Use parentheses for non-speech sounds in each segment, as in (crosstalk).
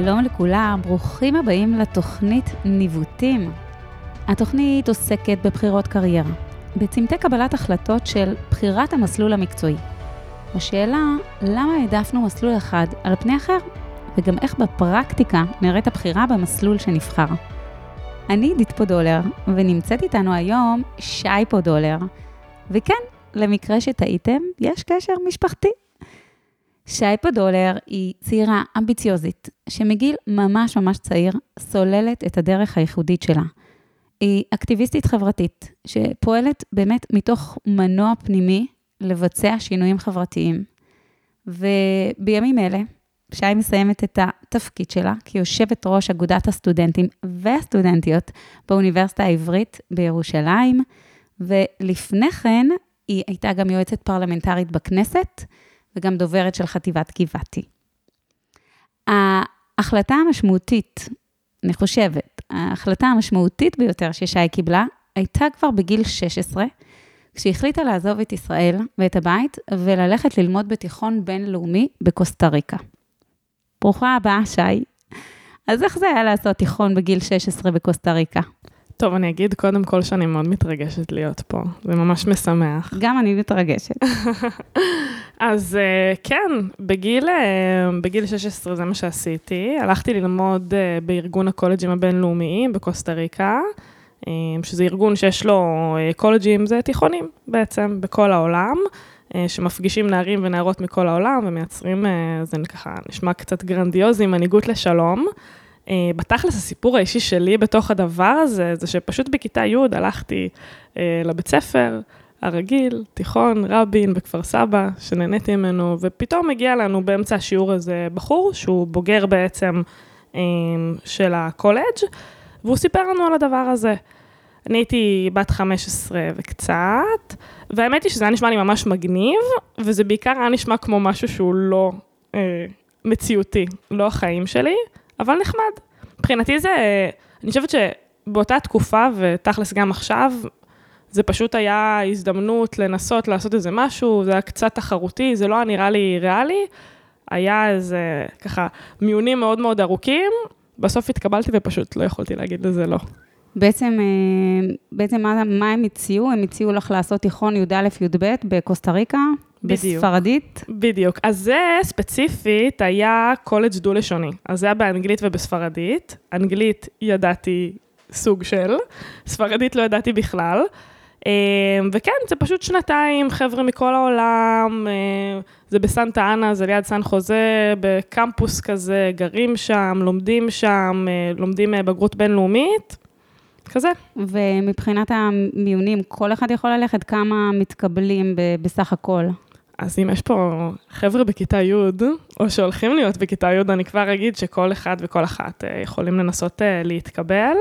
שלום לכולם, ברוכים הבאים לתוכנית ניווטים. התוכנית עוסקת בבחירות קריירה, בצמתי קבלת החלטות של בחירת המסלול המקצועי. השאלה, למה העדפנו מסלול אחד על פני אחר, וגם איך בפרקטיקה נראית הבחירה במסלול שנבחר. אני עידית פודולר, ונמצאת איתנו היום שי פודולר, וכן, למקרה שטעיתם, יש קשר משפחתי. שי פודולר היא צעירה אמביציוזית, שמגיל ממש ממש צעיר סוללת את הדרך הייחודית שלה. היא אקטיביסטית חברתית, שפועלת באמת מתוך מנוע פנימי לבצע שינויים חברתיים. ובימים אלה, שי מסיימת את התפקיד שלה כיושבת ראש אגודת הסטודנטים והסטודנטיות באוניברסיטה העברית בירושלים, ולפני כן היא הייתה גם יועצת פרלמנטרית בכנסת, וגם דוברת של חטיבת גבעתי. ההחלטה המשמעותית, אני חושבת, ההחלטה המשמעותית ביותר ששי קיבלה, הייתה כבר בגיל 16, כשהחליטה לעזוב את ישראל ואת הבית וללכת ללמוד בתיכון בינלאומי בקוסטה ריקה. ברוכה הבאה, שי. אז איך זה היה לעשות תיכון בגיל 16 בקוסטה ריקה? טוב, אני אגיד קודם כל שאני מאוד מתרגשת להיות פה, זה ממש משמח. גם אני מתרגשת. (laughs) אז uh, כן, בגיל, uh, בגיל 16 זה מה שעשיתי. הלכתי ללמוד uh, בארגון הקולג'ים הבינלאומיים בקוסטה ריקה, שזה ארגון שיש לו קולג'ים, זה תיכונים בעצם, בכל העולם. שמפגישים נערים ונערות מכל העולם ומייצרים, זה ככה נשמע קצת גרנדיוזי, מנהיגות לשלום. בתכלס, הסיפור האישי שלי בתוך הדבר הזה, זה שפשוט בכיתה י' הלכתי לבית ספר, הרגיל, תיכון, רבין בכפר סבא, שנהניתי ממנו, ופתאום הגיע לנו באמצע השיעור הזה בחור, שהוא בוגר בעצם אה, של הקולג', והוא סיפר לנו על הדבר הזה. אני הייתי בת 15 וקצת, והאמת היא שזה היה נשמע לי ממש מגניב, וזה בעיקר היה נשמע כמו משהו שהוא לא אה, מציאותי, לא החיים שלי, אבל נחמד. מבחינתי זה, אני חושבת שבאותה תקופה, ותכלס גם עכשיו, זה פשוט היה הזדמנות לנסות לעשות איזה משהו, זה היה קצת תחרותי, זה לא היה נראה לי ריאלי, היה איזה, ככה, מיונים מאוד מאוד ארוכים, בסוף התקבלתי ופשוט לא יכולתי להגיד לזה לא. בעצם, אה, בעצם מה, מה הם הציעו? הם הציעו לך לעשות תיכון י"א-י"ב בקוסטה ריקה, בדיוק. בספרדית? בדיוק. אז זה ספציפית היה קולג' דו-לשוני. אז זה היה באנגלית ובספרדית. אנגלית ידעתי סוג של, ספרדית לא ידעתי בכלל. אמ, וכן, זה פשוט שנתיים, חבר'ה מכל העולם, אה, זה בסנטה אנה, זה ליד סן חוזה, בקמפוס כזה, גרים שם, לומדים שם, אה, לומדים אה, בגרות בינלאומית, כזה. ומבחינת המיונים, כל אחד יכול ללכת, כמה מתקבלים בסך הכל? אז אם יש פה חבר'ה בכיתה י', או שהולכים להיות בכיתה י', אני כבר אגיד שכל אחד וכל אחת יכולים לנסות להתקבל.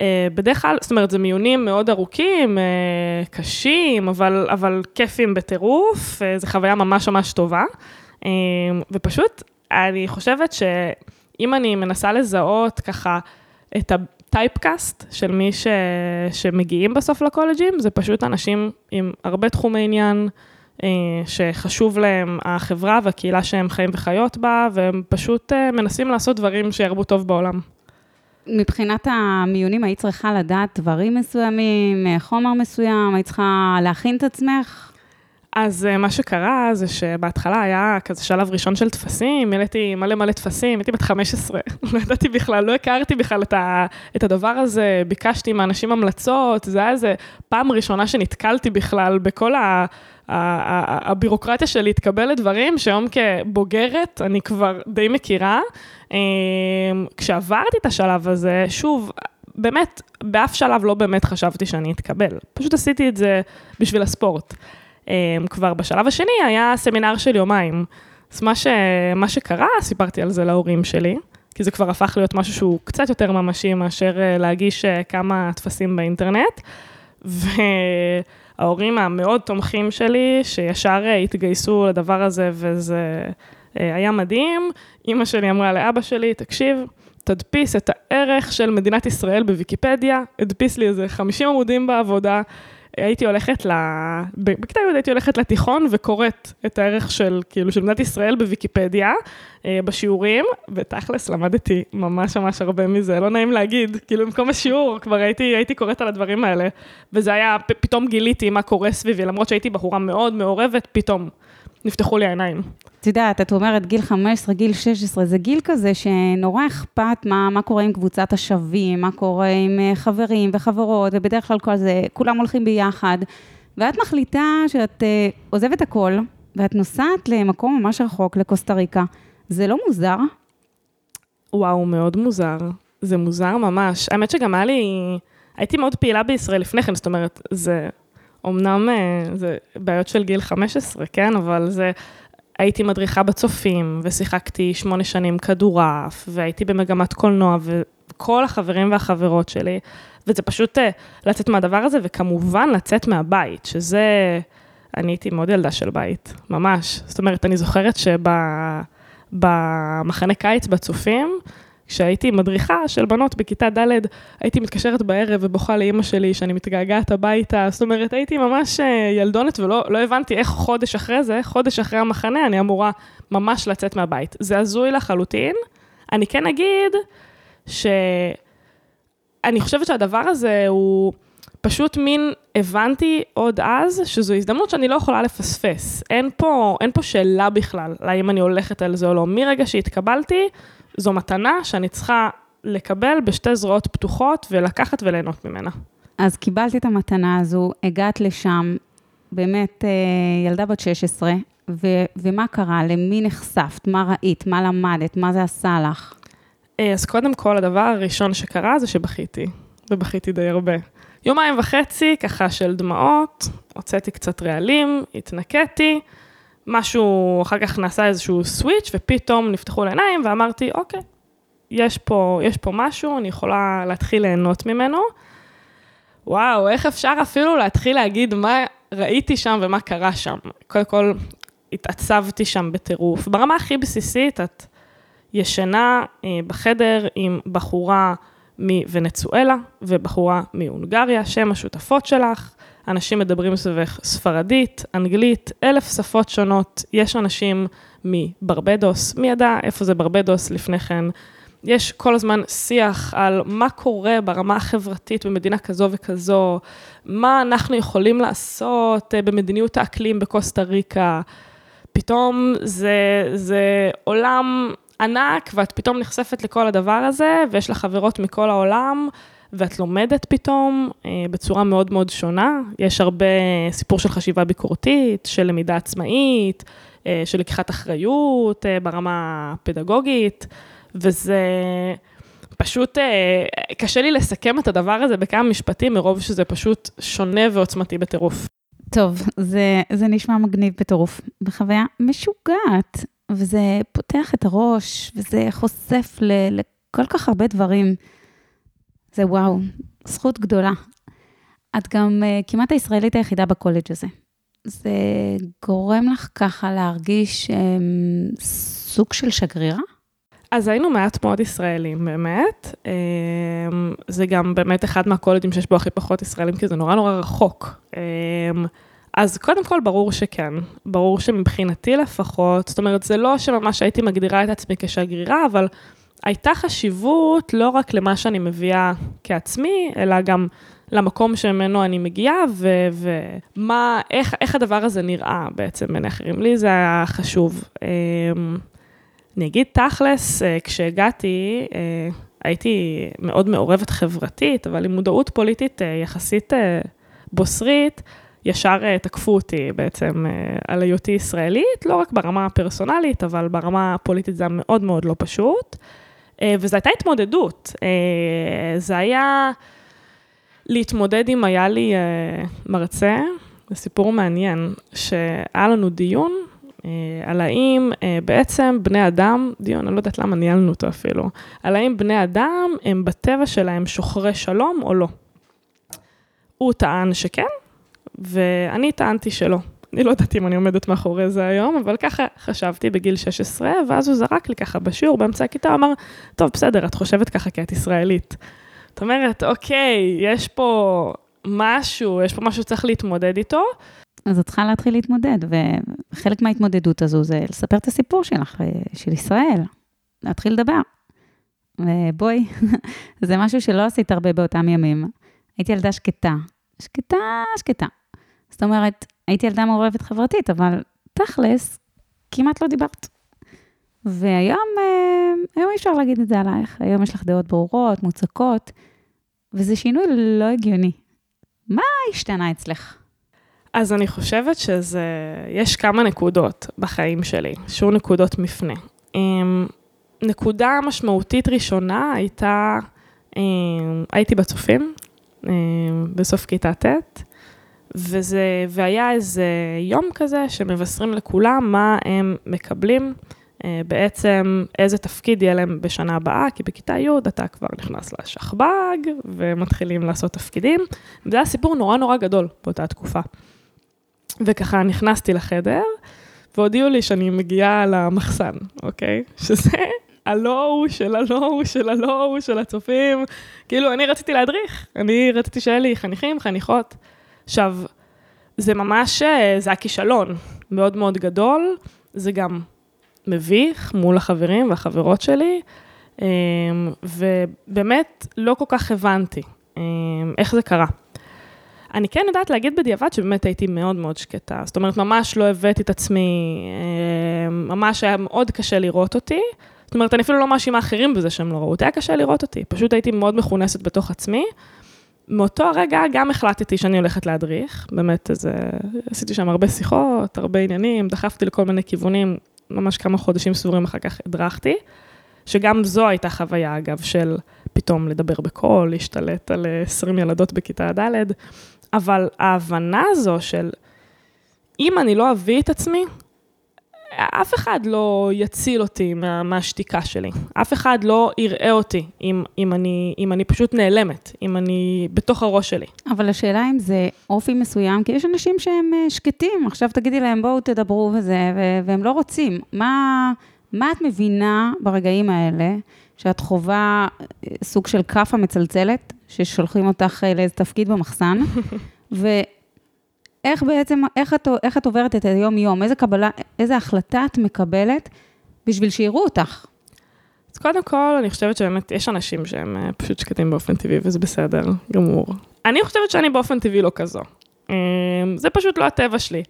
אה, בדרך כלל, זאת אומרת, זה מיונים מאוד ארוכים, אה, קשים, אבל, אבל כיפים בטירוף, אה, זו חוויה ממש ממש טובה. ופשוט, אני חושבת שאם אני מנסה לזהות ככה את הטייפקאסט של מי ש... שמגיעים בסוף לקולג'ים, זה פשוט אנשים עם הרבה תחומי עניין, שחשוב להם החברה והקהילה שהם חיים וחיות בה, והם פשוט מנסים לעשות דברים שירבו טוב בעולם. מבחינת המיונים, היית צריכה לדעת דברים מסוימים, חומר מסוים, היית צריכה להכין את עצמך? אז אה, מה שקרה זה שבהתחלה היה כזה שלב ראשון של טפסים, מילאתי מלא מלא טפסים, הייתי בת 15, (laughs) לא ידעתי בכלל, לא הכרתי בכלל את, ה, את הדבר הזה, ביקשתי מאנשים המלצות, זה היה איזה פעם ראשונה שנתקלתי בכלל בכל ה... הבירוקרטיה של להתקבל לדברים, שהיום כבוגרת אני כבר די מכירה. אמ, כשעברתי את השלב הזה, שוב, באמת, באף שלב לא באמת חשבתי שאני אתקבל. פשוט עשיתי את זה בשביל הספורט. אמ, כבר בשלב השני היה סמינר של יומיים. אז מה, ש, מה שקרה, סיפרתי על זה להורים שלי, כי זה כבר הפך להיות משהו שהוא קצת יותר ממשי מאשר אה, להגיש אה, כמה טפסים באינטרנט. וההורים המאוד תומכים שלי, שישר אה, התגייסו לדבר הזה, וזה היה מדהים. אימא שלי אמרה לאבא שלי, תקשיב, תדפיס את הערך של מדינת ישראל בוויקיפדיה, הדפיס לי איזה 50 עמודים בעבודה. הייתי הולכת ל... בכיתה י' הייתי הולכת לתיכון וקוראת את הערך של, כאילו, של מדינת ישראל בוויקיפדיה, אה, בשיעורים, ותכלס למדתי ממש ממש הרבה מזה, לא נעים להגיד, כאילו, במקום השיעור כבר הייתי, הייתי קוראת על הדברים האלה, וזה היה, פתאום גיליתי מה קורה סביבי, למרות שהייתי בחורה מאוד מעורבת, פתאום נפתחו לי העיניים. את יודעת, את אומרת גיל 15, גיל 16, זה גיל כזה שנורא אכפת מה, מה קורה עם קבוצת השווים, מה קורה עם אה, חברים וחברות, ובדרך כלל כל זה, כולם הולכים ביחד. ואת מחליטה שאת uh, עוזבת הכל, ואת נוסעת למקום ממש רחוק, לקוסטה ריקה. זה לא מוזר? וואו, מאוד מוזר. זה מוזר ממש. האמת שגם היה לי, הייתי מאוד פעילה בישראל לפני כן, זאת אומרת, זה אמנם, אה, זה בעיות של גיל 15, כן? אבל זה, הייתי מדריכה בצופים, ושיחקתי שמונה שנים כדורעף, והייתי במגמת קולנוע, וכל החברים והחברות שלי, וזה פשוט אה, לצאת מהדבר הזה, וכמובן לצאת מהבית, שזה, אני הייתי מאוד ילדה של בית, ממש. זאת אומרת, אני זוכרת שבמחנה קיץ בצופים, כשהייתי מדריכה של בנות בכיתה ד', הייתי מתקשרת בערב ובוכה לאימא שלי שאני מתגעגעת הביתה, זאת אומרת, הייתי ממש אה, ילדונת ולא לא הבנתי איך חודש אחרי זה, חודש אחרי המחנה, אני אמורה ממש לצאת מהבית. זה הזוי לחלוטין. אני כן אגיד שאני חושבת שהדבר הזה הוא... פשוט מין הבנתי עוד אז שזו הזדמנות שאני לא יכולה לפספס. אין פה, אין פה שאלה בכלל, האם אני הולכת על זה או לא. מרגע שהתקבלתי, זו מתנה שאני צריכה לקבל בשתי זרועות פתוחות ולקחת וליהנות ממנה. אז קיבלת את המתנה הזו, הגעת לשם, באמת אה, ילדה בת 16, ו- ומה קרה? למי נחשפת? מה ראית? מה למדת? מה זה עשה לך? אה, אז קודם כל, הדבר הראשון שקרה זה שבכיתי, ובכיתי די הרבה. יומיים וחצי, ככה של דמעות, הוצאתי קצת רעלים, התנקיתי, משהו, אחר כך נעשה איזשהו סוויץ', ופתאום נפתחו לעיניים, ואמרתי, אוקיי, יש פה, יש פה משהו, אני יכולה להתחיל ליהנות ממנו. וואו, איך אפשר אפילו להתחיל להגיד מה ראיתי שם ומה קרה שם. קודם כל, התעצבתי שם בטירוף. ברמה הכי בסיסית, את ישנה אה, בחדר עם בחורה מוונצואלה ובחורה מהונגריה, שהן השותפות שלך. אנשים מדברים סביבך ספרדית, אנגלית, אלף שפות שונות. יש אנשים מברבדוס, מי ידע איפה זה ברבדוס לפני כן. יש כל הזמן שיח על מה קורה ברמה החברתית במדינה כזו וכזו, מה אנחנו יכולים לעשות אה, במדיניות האקלים בקוסטה ריקה. פתאום זה, זה עולם ענק, ואת פתאום נחשפת לכל הדבר הזה, ויש לך חברות מכל העולם, ואת לומדת פתאום אה, בצורה מאוד מאוד שונה. יש הרבה סיפור של חשיבה ביקורתית, של למידה עצמאית, אה, של לקיחת אחריות אה, ברמה הפדגוגית, וזה פשוט, קשה לי לסכם את הדבר הזה בכמה משפטים, מרוב שזה פשוט שונה ועוצמתי בטירוף. טוב, זה, זה נשמע מגניב בטירוף. בחוויה משוגעת, וזה פותח את הראש, וזה חושף ל, לכל כך הרבה דברים. זה וואו, זכות גדולה. את גם uh, כמעט הישראלית היחידה בקולג' הזה. זה גורם לך ככה להרגיש um, סוג של שגרירה? אז היינו מעט מאוד ישראלים, באמת. Um, זה גם באמת אחד מהקולג'ים שיש בו הכי פחות ישראלים, כי זה נורא נורא רחוק. Um, אז קודם כל, ברור שכן. ברור שמבחינתי לפחות, זאת אומרת, זה לא שממש הייתי מגדירה את עצמי כשגרירה, אבל הייתה חשיבות לא רק למה שאני מביאה כעצמי, אלא גם למקום שממנו אני מגיעה, ומה, איך, איך הדבר הזה נראה בעצם בין אחרים. לי זה היה חשוב. אמ, אני אגיד תכלס, אה, כשהגעתי, אה, הייתי מאוד מעורבת חברתית, אבל עם מודעות פוליטית אה, יחסית בוסרית, ישר תקפו אותי בעצם על היותי ישראלית, לא רק ברמה הפרסונלית, אבל ברמה הפוליטית זה היה מאוד מאוד לא פשוט. אה, וזו הייתה התמודדות. אה, זה היה להתמודד עם, היה לי אה, מרצה, זה סיפור מעניין, שהיה לנו דיון על האם בעצם בני אדם, דיון, אני לא יודעת למה ניהלנו אותו אפילו, על האם בני אדם הם בטבע שלהם שוחרי שלום או לא. הוא טען שכן, ואני טענתי שלא. אני לא יודעת אם אני עומדת מאחורי זה היום, אבל ככה חשבתי בגיל 16, ואז הוא זרק לי ככה בשיעור באמצע הכיתה, אמר, טוב, בסדר, את חושבת ככה כי את ישראלית. זאת אומרת, אוקיי, יש פה משהו, יש פה משהו שצריך להתמודד איתו. אז את צריכה להתחיל להתמודד, וחלק מההתמודדות הזו זה לספר את הסיפור שלך, אה, של ישראל, להתחיל לדבר. ובואי, (laughs) זה משהו שלא עשית הרבה באותם ימים. הייתי ילדה שקטה, שקטה, שקטה. זאת אומרת, הייתי ילדה מעורבת חברתית, אבל תכלס, כמעט לא דיברת. והיום, אה, היום אי אפשר להגיד את זה עלייך. היום יש לך דעות ברורות, מוצקות, וזה שינוי לא הגיוני. מה השתנה אצלך? אז אני חושבת שזה, יש כמה נקודות בחיים שלי, שהוא נקודות מפנה. אמ, נקודה משמעותית ראשונה הייתה, אמ, הייתי בצופים אמ, בסוף כיתה ט', וזה, והיה איזה יום כזה שמבשרים לכולם מה הם מקבלים, אה, בעצם איזה תפקיד יהיה להם בשנה הבאה, כי בכיתה י' אתה כבר נכנס לשכב"ג ומתחילים לעשות תפקידים, וזה היה סיפור נורא נורא גדול באותה תקופה. וככה נכנסתי לחדר, והודיעו לי שאני מגיעה למחסן, אוקיי? שזה הלא הוא של הלא הוא של הלא הוא של הצופים. כאילו, אני רציתי להדריך, אני רציתי שיהיה לי חניכים, חניכות. עכשיו, זה ממש, אה, זה היה כישלון מאוד מאוד גדול, זה גם מביך מול החברים והחברות שלי, אמ, ובאמת לא כל כך הבנתי אמ, איך זה קרה. אני כן יודעת להגיד בדיעבד שבאמת הייתי מאוד מאוד שקטה, זאת אומרת, ממש לא הבאתי את עצמי, אמ, ממש היה מאוד קשה לראות אותי. זאת אומרת, אני אפילו לא מאשימה אחרים בזה שהם לא ראו אותי, היה קשה לראות אותי, פשוט הייתי מאוד מכונסת בתוך עצמי. מאותו הרגע גם החלטתי שאני הולכת להדריך, באמת, איזה, עשיתי שם הרבה שיחות, הרבה עניינים, דחפתי לכל מיני כיוונים, ממש כמה חודשים סבורים אחר כך הדרכתי, שגם זו הייתה חוויה, אגב, של פתאום לדבר בקול, להשתלט על 20 ילדות בכיתה ד', אבל ההבנה הזו של, אם אני לא אביא את עצמי, אף אחד לא יציל אותי מה, מהשתיקה שלי. אף אחד לא יראה אותי אם, אם, אני, אם אני פשוט נעלמת, אם אני בתוך הראש שלי. אבל השאלה אם זה אופי מסוים, כי יש אנשים שהם אה, שקטים, עכשיו תגידי להם בואו תדברו וזה, והם לא רוצים. מה, מה את מבינה ברגעים האלה, שאת חווה אה, סוג של כאפה מצלצלת, ששולחים אותך אה, לאיזה תפקיד במחסן, ו... (laughs) איך בעצם, איך את, איך את עוברת את היום-יום? איזה קבלה, איזה החלטה את מקבלת בשביל שיראו אותך? אז קודם כל, אני חושבת שבאמת יש אנשים שהם אה, פשוט שקטים באופן טבעי, וזה בסדר, גמור. אני חושבת שאני באופן טבעי לא כזו. אמ, זה פשוט לא הטבע שלי.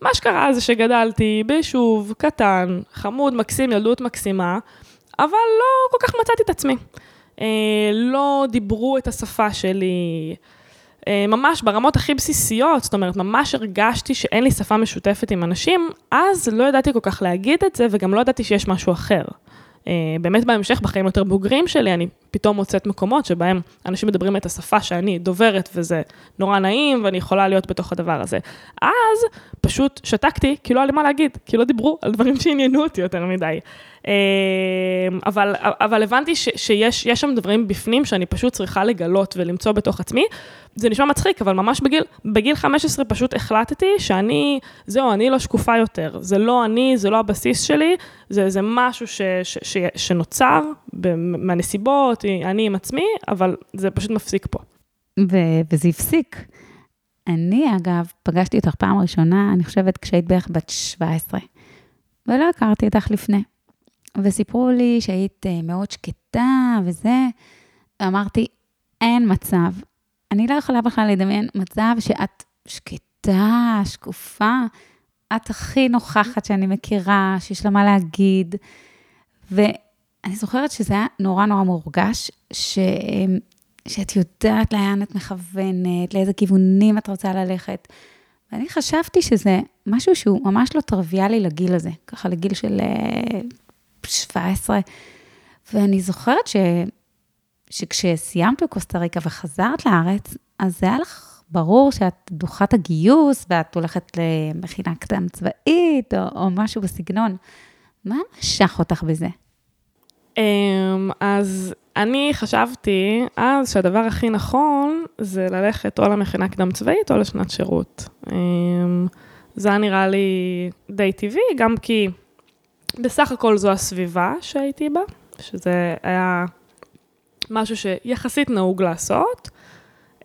מה שקרה זה שגדלתי ביישוב קטן, חמוד, מקסים, ילדות מקסימה, אבל לא כל כך מצאתי את עצמי. אה, לא דיברו את השפה שלי. אה, ממש ברמות הכי בסיסיות, זאת אומרת, ממש הרגשתי שאין לי שפה משותפת עם אנשים, אז לא ידעתי כל כך להגיד את זה, וגם לא ידעתי שיש משהו אחר. אה, באמת בהמשך, בחיים יותר בוגרים שלי, אני פתאום מוצאת מקומות שבהם אנשים מדברים את השפה שאני דוברת, וזה נורא נעים, ואני יכולה להיות בתוך הדבר הזה. אז פשוט שתקתי, כי לא היה לי מה להגיד, כי לא דיברו על דברים שעניינו אותי יותר מדי. אה, אבל, אבל הבנתי ש, שיש שם דברים בפנים שאני פשוט צריכה לגלות ולמצוא בתוך עצמי. זה נשמע מצחיק, אבל ממש בגיל, בגיל 15 פשוט החלטתי שאני, זהו, אני לא שקופה יותר. זה לא אני, זה לא הבסיס שלי, זה, זה משהו ש, ש, ש, שנוצר מהנסיבות, אני עם עצמי, אבל זה פשוט מפסיק פה. ו- וזה הפסיק. אני, אגב, פגשתי אותך פעם ראשונה, אני חושבת, כשהיית בערך בת 17, ולא הכרתי אותך לפני. וסיפרו לי שהיית אה, מאוד שקטה וזה, ואמרתי, אין מצב. אני לא יכולה בכלל לדמיין מצב שאת שקטה, שקופה, את הכי נוכחת שאני מכירה, שיש לה מה להגיד. ואני זוכרת שזה היה נורא נורא מורגש, ש... שאת יודעת לאן את מכוונת, לאיזה כיוונים את רוצה ללכת. ואני חשבתי שזה משהו שהוא ממש לא טריוויאלי לגיל הזה, ככה לגיל של 17. ואני זוכרת ש... שכשסיימת בקוסטה ריקה וחזרת לארץ, אז זה היה לך ברור שאת דוחת הגיוס ואת הולכת למכינה קדם צבאית או, או משהו בסגנון. מה משך אותך בזה? אמ, אז אני חשבתי אז שהדבר הכי נכון זה ללכת או למכינה קדם צבאית או לשנת שירות. אמ, זה היה נראה לי די טבעי, גם כי בסך הכל זו הסביבה שהייתי בה, שזה היה משהו שיחסית נהוג לעשות.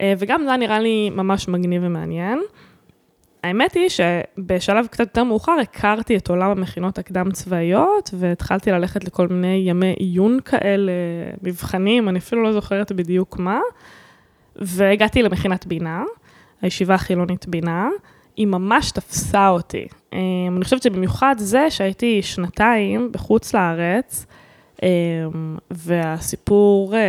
וגם זה נראה לי ממש מגניב ומעניין. האמת היא שבשלב קצת יותר מאוחר הכרתי את עולם המכינות הקדם צבאיות, והתחלתי ללכת לכל מיני ימי עיון כאלה, מבחנים, אני אפילו לא זוכרת בדיוק מה, והגעתי למכינת בינה, הישיבה החילונית בינה, היא ממש תפסה אותי. אמ, אני חושבת שבמיוחד זה שהייתי שנתיים בחוץ לארץ, אמ, והסיפור אה,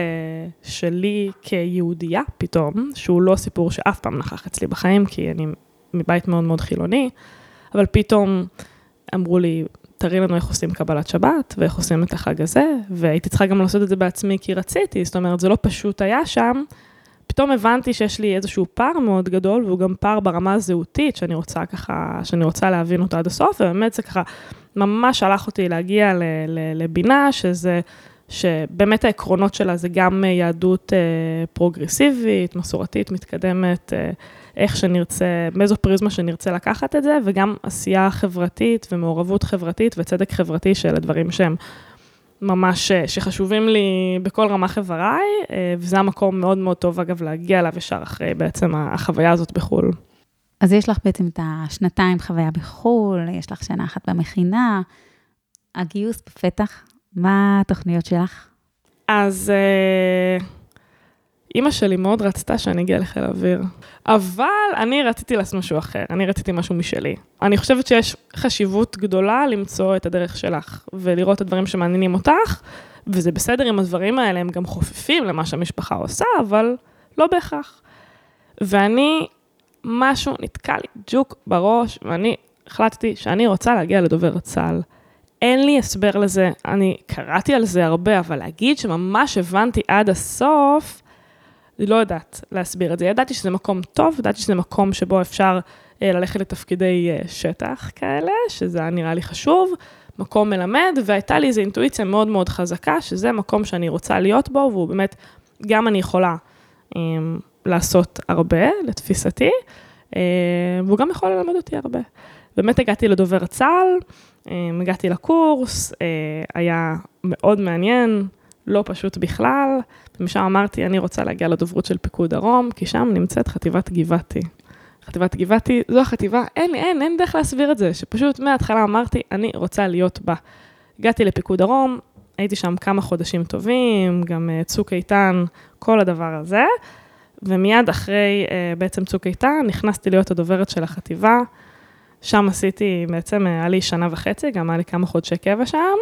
שלי כיהודייה פתאום, שהוא לא סיפור שאף פעם נכח אצלי בחיים, כי אני מבית מאוד מאוד חילוני, אבל פתאום אמרו לי, תראי לנו איך עושים קבלת שבת, ואיך עושים את החג הזה, והייתי צריכה גם לעשות את זה בעצמי כי רציתי, זאת אומרת, זה לא פשוט היה שם. פתאום הבנתי שיש לי איזשהו פער מאוד גדול, והוא גם פער ברמה הזהותית, שאני רוצה ככה, שאני רוצה להבין אותו עד הסוף, ובאמת זה ככה, ממש שלח אותי להגיע ל, ל, לבינה, שזה, שבאמת העקרונות שלה זה גם יהדות אה, פרוגרסיבית, מסורתית, מתקדמת, אה, איך שנרצה, מאיזו פריזמה שנרצה לקחת את זה, וגם עשייה חברתית ומעורבות חברתית וצדק חברתי, שאלה דברים שהם ממש, אה, שחשובים לי בכל רמ"ח איבריי, אה, וזה המקום מאוד מאוד טוב, אגב, להגיע אליו ישר אחרי בעצם החוויה הזאת בחו"ל. אז יש לך בעצם את השנתיים חוויה בחו"ל, יש לך שנה אחת במכינה, הגיוס בפתח, מה התוכניות שלך? אז אה, אימא שלי מאוד רצתה שאני אגיע לחיל האוויר, אבל אני רציתי לעשות משהו אחר, אני רציתי משהו משלי. אני חושבת שיש חשיבות גדולה למצוא את הדרך שלך, ולראות את הדברים שמעניינים אותך, וזה בסדר אם הדברים האלה הם גם חופפים למה שהמשפחה עושה, אבל לא בהכרח. ואני, משהו נתקע לי ג'וק בראש, ואני החלטתי שאני רוצה להגיע לדובר צה"ל. אין לי הסבר לזה, אני קראתי על זה הרבה, אבל להגיד שממש הבנתי עד הסוף, לא יודעת להסביר את זה. ידעתי שזה מקום טוב, ידעתי שזה מקום שבו אפשר אה, ללכת לתפקידי אה, שטח כאלה, שזה היה נראה לי חשוב, מקום מלמד, והייתה לי איזו אינטואיציה מאוד מאוד חזקה, שזה מקום שאני רוצה להיות בו, והוא באמת, גם אני יכולה אה, לעשות הרבה, לתפיסתי, אה, והוא גם יכול ללמד אותי הרבה. באמת הגעתי לדובר צה"ל, אה, הגעתי לקורס, אה, היה מאוד מעניין. לא פשוט בכלל, ומשם אמרתי, אני רוצה להגיע לדוברות של פיקוד דרום, כי שם נמצאת חטיבת גבעתי. חטיבת גבעתי, זו החטיבה, אין, אין, אין דרך להסביר את זה, שפשוט מההתחלה אמרתי, אני רוצה להיות בה. הגעתי לפיקוד דרום, הייתי שם כמה חודשים טובים, גם uh, צוק איתן, כל הדבר הזה, ומיד אחרי uh, בעצם צוק איתן, נכנסתי להיות הדוברת של החטיבה. שם עשיתי, בעצם היה לי שנה וחצי, גם היה לי כמה חודשי קבע שם,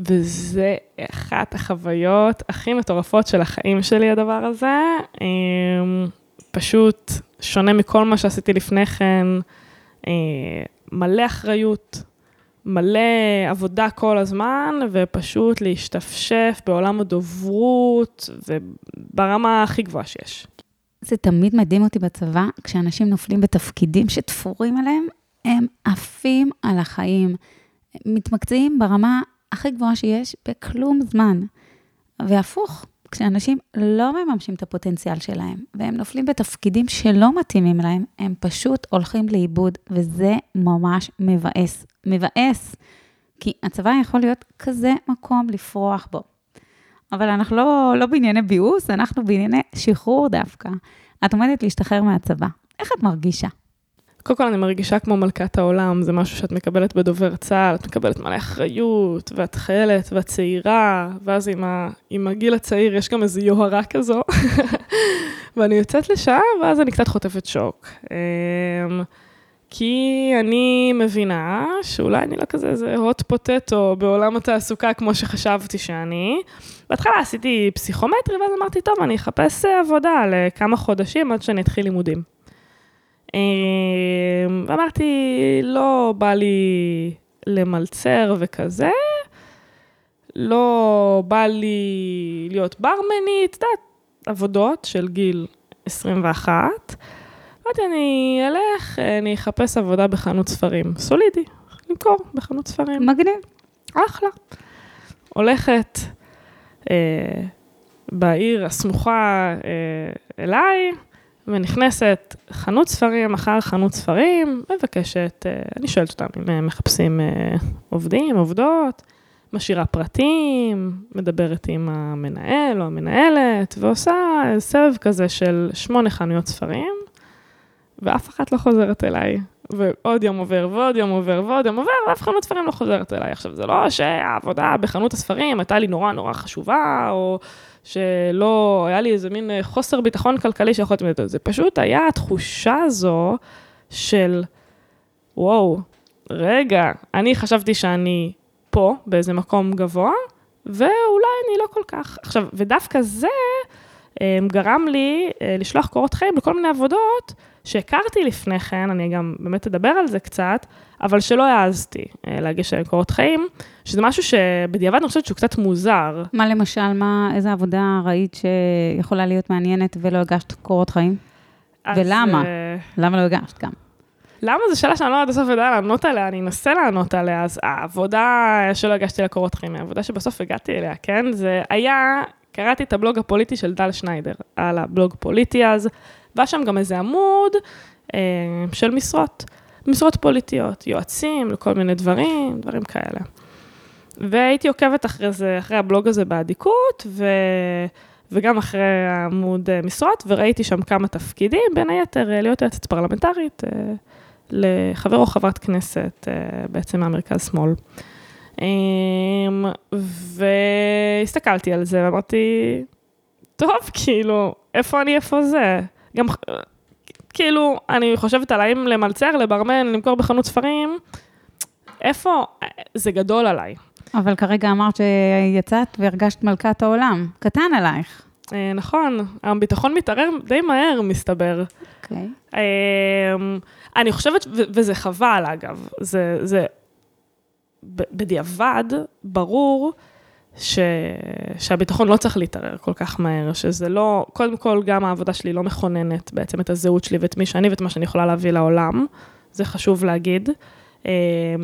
וזה אחת החוויות הכי מטורפות של החיים שלי, הדבר הזה. אמ, פשוט שונה מכל מה שעשיתי לפני כן, אה, מלא אחריות, מלא עבודה כל הזמן, ופשוט להשתפשף בעולם הדוברות, וברמה הכי גבוהה שיש. זה תמיד מדהים אותי בצבא, כשאנשים נופלים בתפקידים שתפורים עליהם, הם עפים על החיים. מתמקצעים ברמה הכי גבוהה שיש בכלום זמן. והפוך, כשאנשים לא מממשים את הפוטנציאל שלהם, והם נופלים בתפקידים שלא מתאימים להם, הם פשוט הולכים לאיבוד, וזה ממש מבאס. מבאס, כי הצבא יכול להיות כזה מקום לפרוח בו. אבל אנחנו לא, לא בענייני ביאוס, אנחנו בענייני שחרור דווקא. את עומדת להשתחרר מהצבא. איך את מרגישה? קודם כל אני מרגישה כמו מלכת העולם, זה משהו שאת מקבלת בדובר צה"ל, את מקבלת מלא אחריות, ואת חיילת, ואת צעירה, ואז עם, ה, עם הגיל הצעיר יש גם איזו יוהרה כזו, (laughs) ואני יוצאת לשם, ואז אני קצת חוטפת שוק. אמ, כי אני מבינה שאולי אני לא כזה איזה hot potato בעולם התעסוקה כמו שחשבתי שאני. בהתחלה עשיתי פסיכומטרי, ואז אמרתי, טוב, אני אחפש עבודה לכמה חודשים עד שאני אתחיל לימודים. אמ, ואמרתי, לא בא לי למלצר וכזה, לא בא לי להיות ברמנית, את יודעת, עבודות של גיל 21. אמרתי, אני אלך, אני אחפש עבודה בחנות ספרים. סולידי, למכור בחנות ספרים. מגניב. אחלה. הולכת אה, בעיר הסמוכה אה, אליי, ונכנסת חנות ספרים אחר חנות ספרים, מבקשת, אה, אני שואלת אותם אם הם מחפשים אה, עובדים, עובדות, משאירה פרטים, מדברת עם המנהל או המנהלת, ועושה סבב כזה של שמונה חנויות ספרים, ואף אחת לא חוזרת אליי. ועוד יום עובר, ועוד יום עובר, ועוד יום עובר, ואף חנות ספרים לא חוזרת אליי. עכשיו, זה לא שהעבודה בחנות הספרים הייתה לי נורא נורא חשובה, או שלא, היה לי איזה מין חוסר ביטחון כלכלי שיכולתי לדעת, זה פשוט היה התחושה הזו של, וואו, רגע, אני חשבתי שאני פה, באיזה מקום גבוה, ואולי אני לא כל כך. עכשיו, ודווקא זה אה, גרם לי אה, לשלוח קורות חיים לכל מיני עבודות שהכרתי לפני כן, אני גם באמת אדבר על זה קצת, אבל שלא העזתי אה, להגיש להם קורות חיים, שזה משהו שבדיעבד אני חושבת שהוא קצת מוזר. מה למשל, מה, איזה עבודה ראית שיכולה להיות מעניינת ולא הגשת קורות חיים? ולמה? למה לא הגשת גם? למה זו שאלה שאני לא עד הסוף יודעה לענות עליה, אני אנסה לענות עליה, אז העבודה שלא הגשתי לה קורות חיים, העבודה שבסוף הגעתי אליה, כן? זה היה, קראתי את הבלוג הפוליטי של דל שניידר, על הבלוג פוליטי אז, והיה שם גם איזה עמוד אה, של משרות, משרות פוליטיות, יועצים לכל מיני דברים, דברים כאלה. והייתי עוקבת אחרי זה, אחרי הבלוג הזה באדיקות, ו... וגם אחרי העמוד אה, משרות, וראיתי שם כמה תפקידים, בין היתר אה, להיות יועצת פרלמנטרית אה, לחבר או חברת כנסת, בעצם מהמרכז-שמאל. אמ, והסתכלתי על זה ואמרתי, טוב, כאילו, איפה אני, איפה זה? גם, כאילו, אני חושבת על האם למלצר, לברמן, למכור בחנות ספרים, איפה, זה גדול עליי. אבל כרגע אמרת שיצאת והרגשת מלכת העולם, קטן עלייך. אה, נכון, הביטחון מתערער די מהר, מסתבר. אוקיי. אה, אני חושבת, וזה חבל אגב, זה, זה בדיעבד, ברור ש, שהביטחון לא צריך להתערער כל כך מהר, שזה לא, קודם כל, גם העבודה שלי לא מכוננת בעצם את הזהות שלי ואת מי שאני ואת מה שאני יכולה להביא לעולם, זה חשוב להגיד. אה,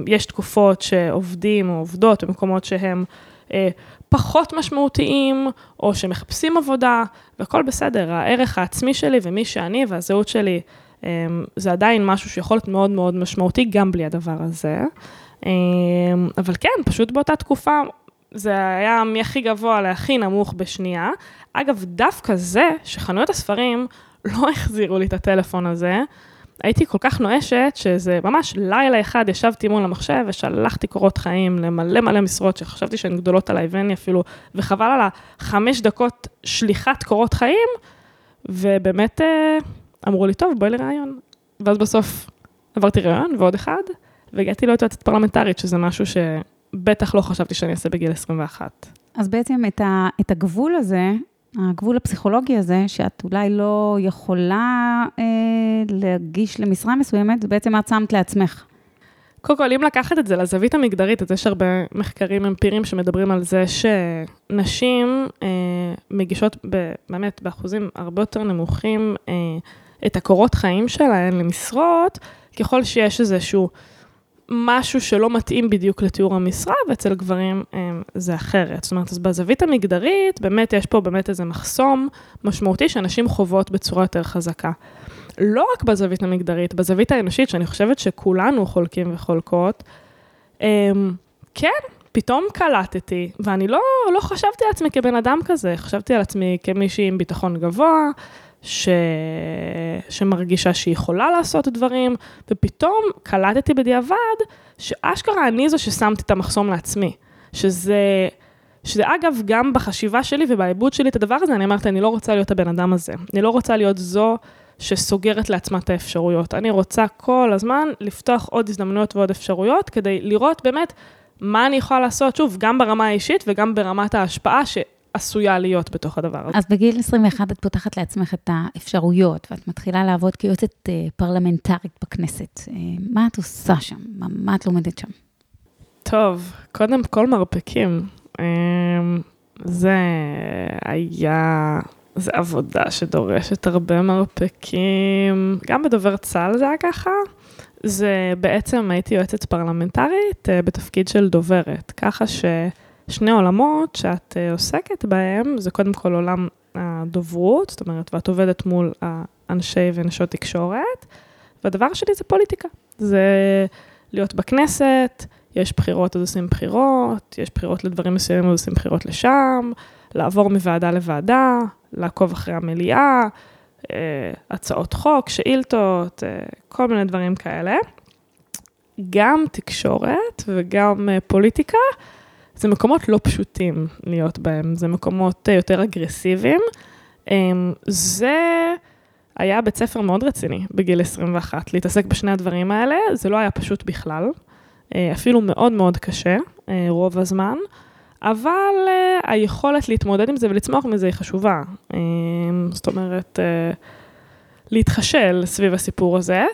יש תקופות שעובדים או עובדות במקומות שהם אה, פחות משמעותיים, או שמחפשים עבודה, והכל בסדר, הערך העצמי שלי ומי שאני והזהות שלי, אה, זה עדיין משהו שיכול להיות מאוד מאוד משמעותי, גם בלי הדבר הזה. אבל כן, פשוט באותה תקופה, זה היה מהכי גבוה להכי נמוך בשנייה. אגב, דווקא זה שחנויות הספרים לא (laughs) החזירו לי את הטלפון הזה, הייתי כל כך נואשת, שזה ממש לילה אחד ישבתי מול המחשב ושלחתי קורות חיים למלא מלא משרות שחשבתי שהן גדולות עליי ואין לי אפילו, וחבל על החמש דקות שליחת קורות חיים, ובאמת אה, אמרו לי, טוב, בואי לראיון. ואז בסוף עברתי ראיון ועוד אחד, והגעתי להיות יועצת פרלמנטרית, שזה משהו שבטח לא חשבתי שאני אעשה בגיל 21. אז בעצם את, ה, את הגבול הזה, הגבול הפסיכולוגי הזה, שאת אולי לא יכולה אה, להגיש למשרה מסוימת, זה בעצם את שמת לעצמך. קודם כל, אם לקחת את זה לזווית המגדרית, אז יש הרבה מחקרים אמפיריים שמדברים על זה שנשים אה, מגישות ב, באמת באחוזים הרבה יותר נמוכים אה, את הקורות חיים שלהן למשרות, ככל שיש איזשהו משהו שלא מתאים בדיוק לתיאור המשרה, ואצל גברים הם, זה אחרת. זאת אומרת, אז בזווית המגדרית, באמת יש פה באמת איזה מחסום משמעותי שאנשים חוות בצורה יותר חזקה. לא רק בזווית המגדרית, בזווית האנושית, שאני חושבת שכולנו חולקים וחולקות, הם, כן, פתאום קלטתי, ואני לא, לא חשבתי על עצמי כבן אדם כזה, חשבתי על עצמי כמישהי עם ביטחון גבוה, ש... שמרגישה שהיא יכולה לעשות דברים, ופתאום קלטתי בדיעבד שאשכרה אני זו ששמתי את המחסום לעצמי. שזה, שזה אגב, גם בחשיבה שלי ובעיבוד שלי את הדבר הזה, אני אמרתי, אני לא רוצה להיות הבן אדם הזה. אני לא רוצה להיות זו שסוגרת לעצמה את האפשרויות. אני רוצה כל הזמן לפתוח עוד הזדמנויות ועוד אפשרויות, כדי לראות באמת מה אני יכולה לעשות, שוב, גם ברמה האישית וגם ברמת ההשפעה, ש... עשויה להיות בתוך הדבר הזה. אז בגיל 21 את פותחת לעצמך את האפשרויות, ואת מתחילה לעבוד כיועצת אה, פרלמנטרית בכנסת. אה, מה את עושה שם? מה, מה את לומדת שם? טוב, קודם כל מרפקים. אה, זה היה, זו עבודה שדורשת הרבה מרפקים. גם בדובר צה"ל זה היה ככה. זה בעצם הייתי יועצת פרלמנטרית בתפקיד של דוברת, ככה ש... שני עולמות שאת אה, עוסקת בהם, זה קודם כל עולם הדוברות, זאת אומרת, ואת עובדת מול אנשי ונשות תקשורת, והדבר השני זה פוליטיקה. זה להיות בכנסת, יש בחירות אז עושים בחירות, יש בחירות לדברים מסוימים אז עושים בחירות לשם, לעבור מוועדה לוועדה, לעקוב אחרי המליאה, אה, הצעות חוק, שאילתות, אה, כל מיני דברים כאלה. גם תקשורת וגם פוליטיקה, זה מקומות לא פשוטים להיות בהם, זה מקומות יותר אגרסיביים. זה היה בית ספר מאוד רציני בגיל 21, להתעסק בשני הדברים האלה, זה לא היה פשוט בכלל, אפילו מאוד מאוד קשה רוב הזמן. אבל היכולת להתמודד עם זה ולצמוח מזה היא חשובה. Um, זאת אומרת, להתחשל סביב הסיפור הזה,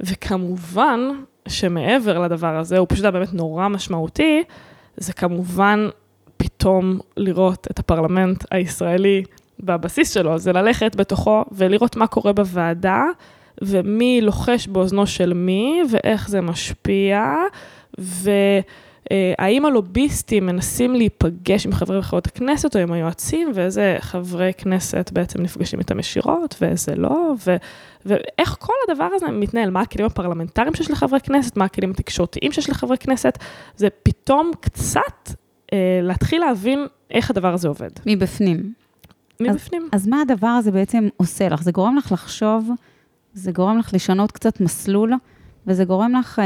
וכמובן שמעבר לדבר הזה, הוא פשוט היה באמת נורא משמעותי, זה כמובן פתאום לראות את הפרלמנט הישראלי בבסיס שלו, זה ללכת בתוכו ולראות מה קורה בוועדה, ומי לוחש באוזנו של מי, ואיך זה משפיע, ו... האם הלוביסטים מנסים להיפגש עם חברי וחברות הכנסת או עם היועצים, ואיזה חברי כנסת בעצם נפגשים איתם ישירות, ואיזה לא, ואיך כל הדבר הזה מתנהל, מה הכלים הפרלמנטריים שיש לחברי כנסת, מה הכלים התקשורתיים שיש לחברי כנסת, זה פתאום קצת אה, להתחיל להבין איך הדבר הזה עובד. מבפנים. מבפנים. אז, אז מה הדבר הזה בעצם עושה לך? זה גורם לך לחשוב, זה גורם לך לשנות קצת מסלול, וזה גורם לך... אה,